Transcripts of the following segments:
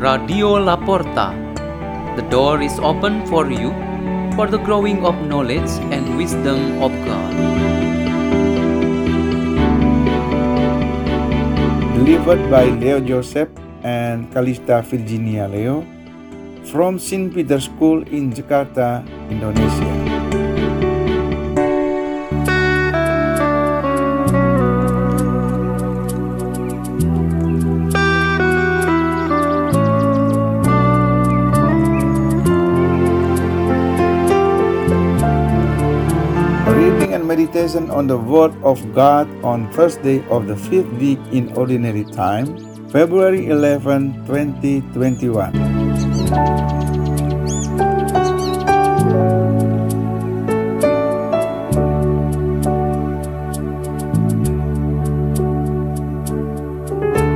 Radio Laporta. The door is open for you for the growing of knowledge and wisdom of God. Delivered by Leo Joseph and Kalista Virginia Leo from St. Peter School in Jakarta, Indonesia. Meditation on the Word of God on first day of the fifth week in Ordinary Time, February 11, 2021.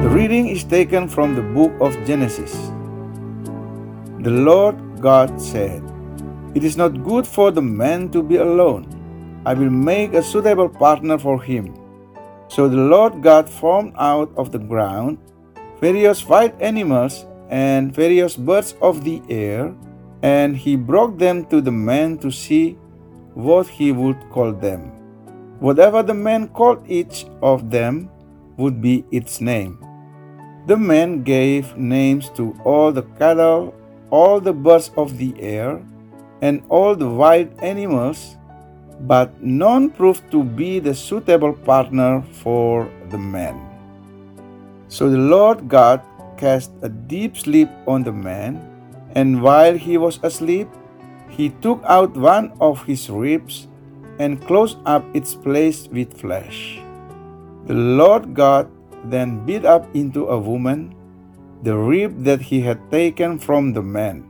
The reading is taken from the book of Genesis. The Lord God said, It is not good for the man to be alone. I will make a suitable partner for him. So the Lord God formed out of the ground various wild animals and various birds of the air, and he brought them to the man to see what he would call them. Whatever the man called each of them would be its name. The man gave names to all the cattle, all the birds of the air, and all the wild animals, but none proved to be the suitable partner for the man. So the Lord God cast a deep sleep on the man, and while he was asleep, he took out one of his ribs and closed up its place with flesh. The Lord God then beat up into a woman the rib that he had taken from the man.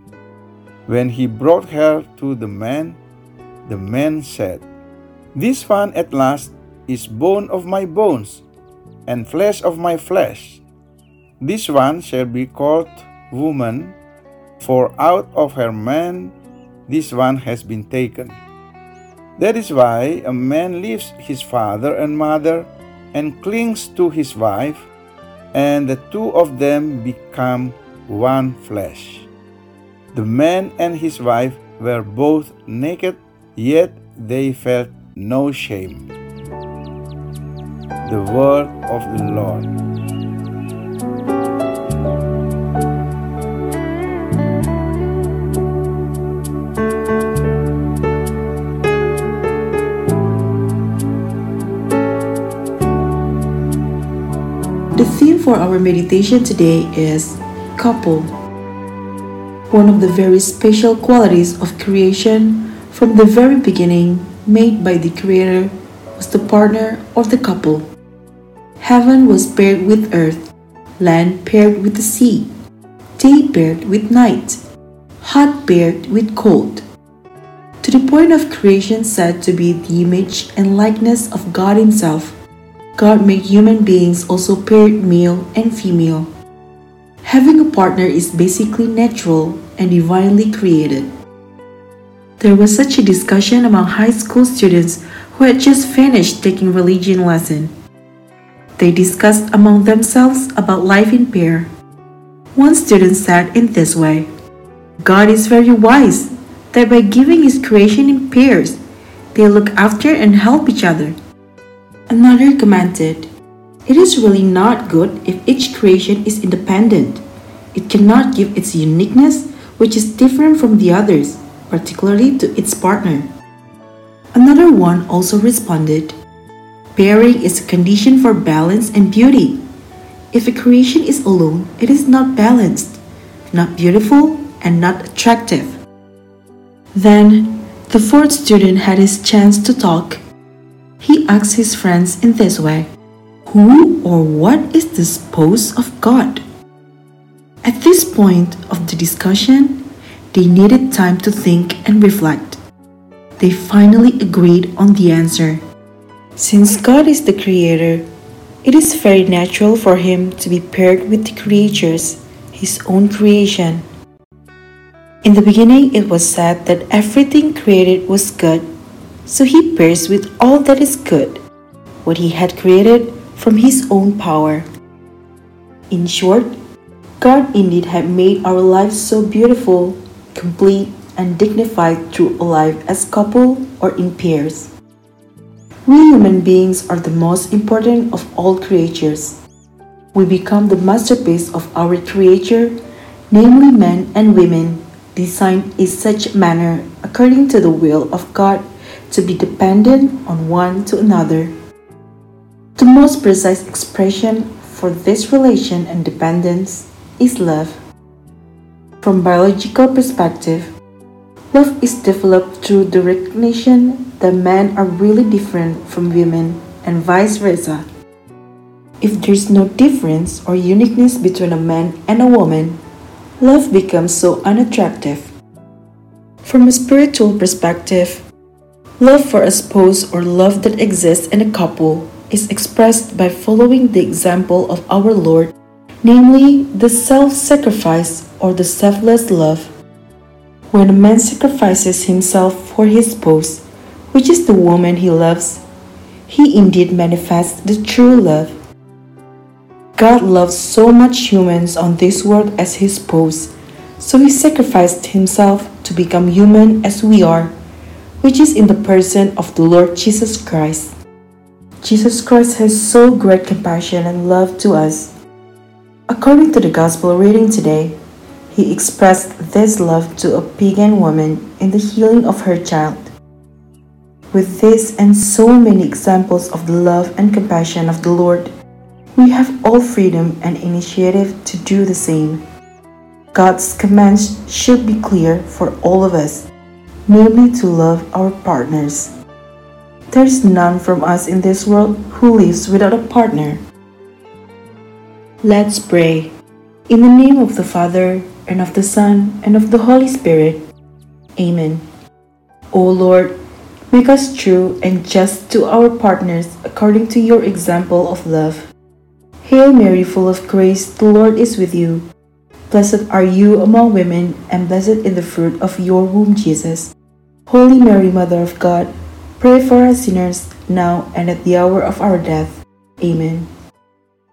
When he brought her to the man, the man said, This one at last is bone of my bones and flesh of my flesh. This one shall be called woman, for out of her man this one has been taken. That is why a man leaves his father and mother and clings to his wife, and the two of them become one flesh. The man and his wife were both naked, yet they felt no shame. The word of the Lord. The theme for our meditation today is couple. One of the very special qualities of creation from the very beginning made by the Creator was the partner of the couple. Heaven was paired with earth, land paired with the sea, day paired with night, hot paired with cold. To the point of creation said to be the image and likeness of God Himself, God made human beings also paired male and female. Having a partner is basically natural and divinely created. There was such a discussion among high school students who had just finished taking religion lesson. They discussed among themselves about life in pair. One student said in this way, God is very wise that by giving his creation in pairs, they look after and help each other. Another commented, It is really not good if each creation is independent. It cannot give its uniqueness, which is different from the others, particularly to its partner. Another one also responded, Pairing is a condition for balance and beauty. If a creation is alone, it is not balanced, not beautiful, and not attractive. Then, the fourth student had his chance to talk he asked his friends in this way Who or what is the spouse of God? At this point of the discussion, they needed time to think and reflect. They finally agreed on the answer. Since God is the creator, it is very natural for him to be paired with the creatures, his own creation. In the beginning, it was said that everything created was good so he pairs with all that is good, what he had created from his own power. In short, God indeed had made our lives so beautiful, complete, and dignified through a life as couple or in pairs. We human beings are the most important of all creatures. We become the masterpiece of our Creator, namely men and women, designed in such manner according to the will of God to be dependent on one to another. The most precise expression for this relation and dependence is love. From biological perspective, love is developed through the recognition that men are really different from women and vice versa. If there's no difference or uniqueness between a man and a woman, love becomes so unattractive. From a spiritual perspective, love for a spouse or love that exists in a couple is expressed by following the example of our Lord namely the self sacrifice or the selfless love. When a man sacrifices himself for his spouse, which is the woman he loves, he indeed manifests the true love. God loves so much humans on this world as his spouse, so he sacrificed himself to become human as we are, which is in the person of the Lord Jesus Christ. Jesus Christ has so great compassion and love to us According to the Gospel reading today, he expressed this love to a pagan woman in the healing of her child. With this and so many examples of the love and compassion of the Lord, we have all freedom and initiative to do the same. God's commands should be clear for all of us, namely to love our partners. There is none from us in this world who lives without a partner. Let's pray. In the name of the Father, and of the Son, and of the Holy Spirit. Amen. O Lord, make us true and just to our partners according to your example of love. Hail Mary, full of grace, the Lord is with you. Blessed are you among women, and blessed is the fruit of your womb, Jesus. Holy Mary, Mother of God, pray for us sinners, now and at the hour of our death. Amen.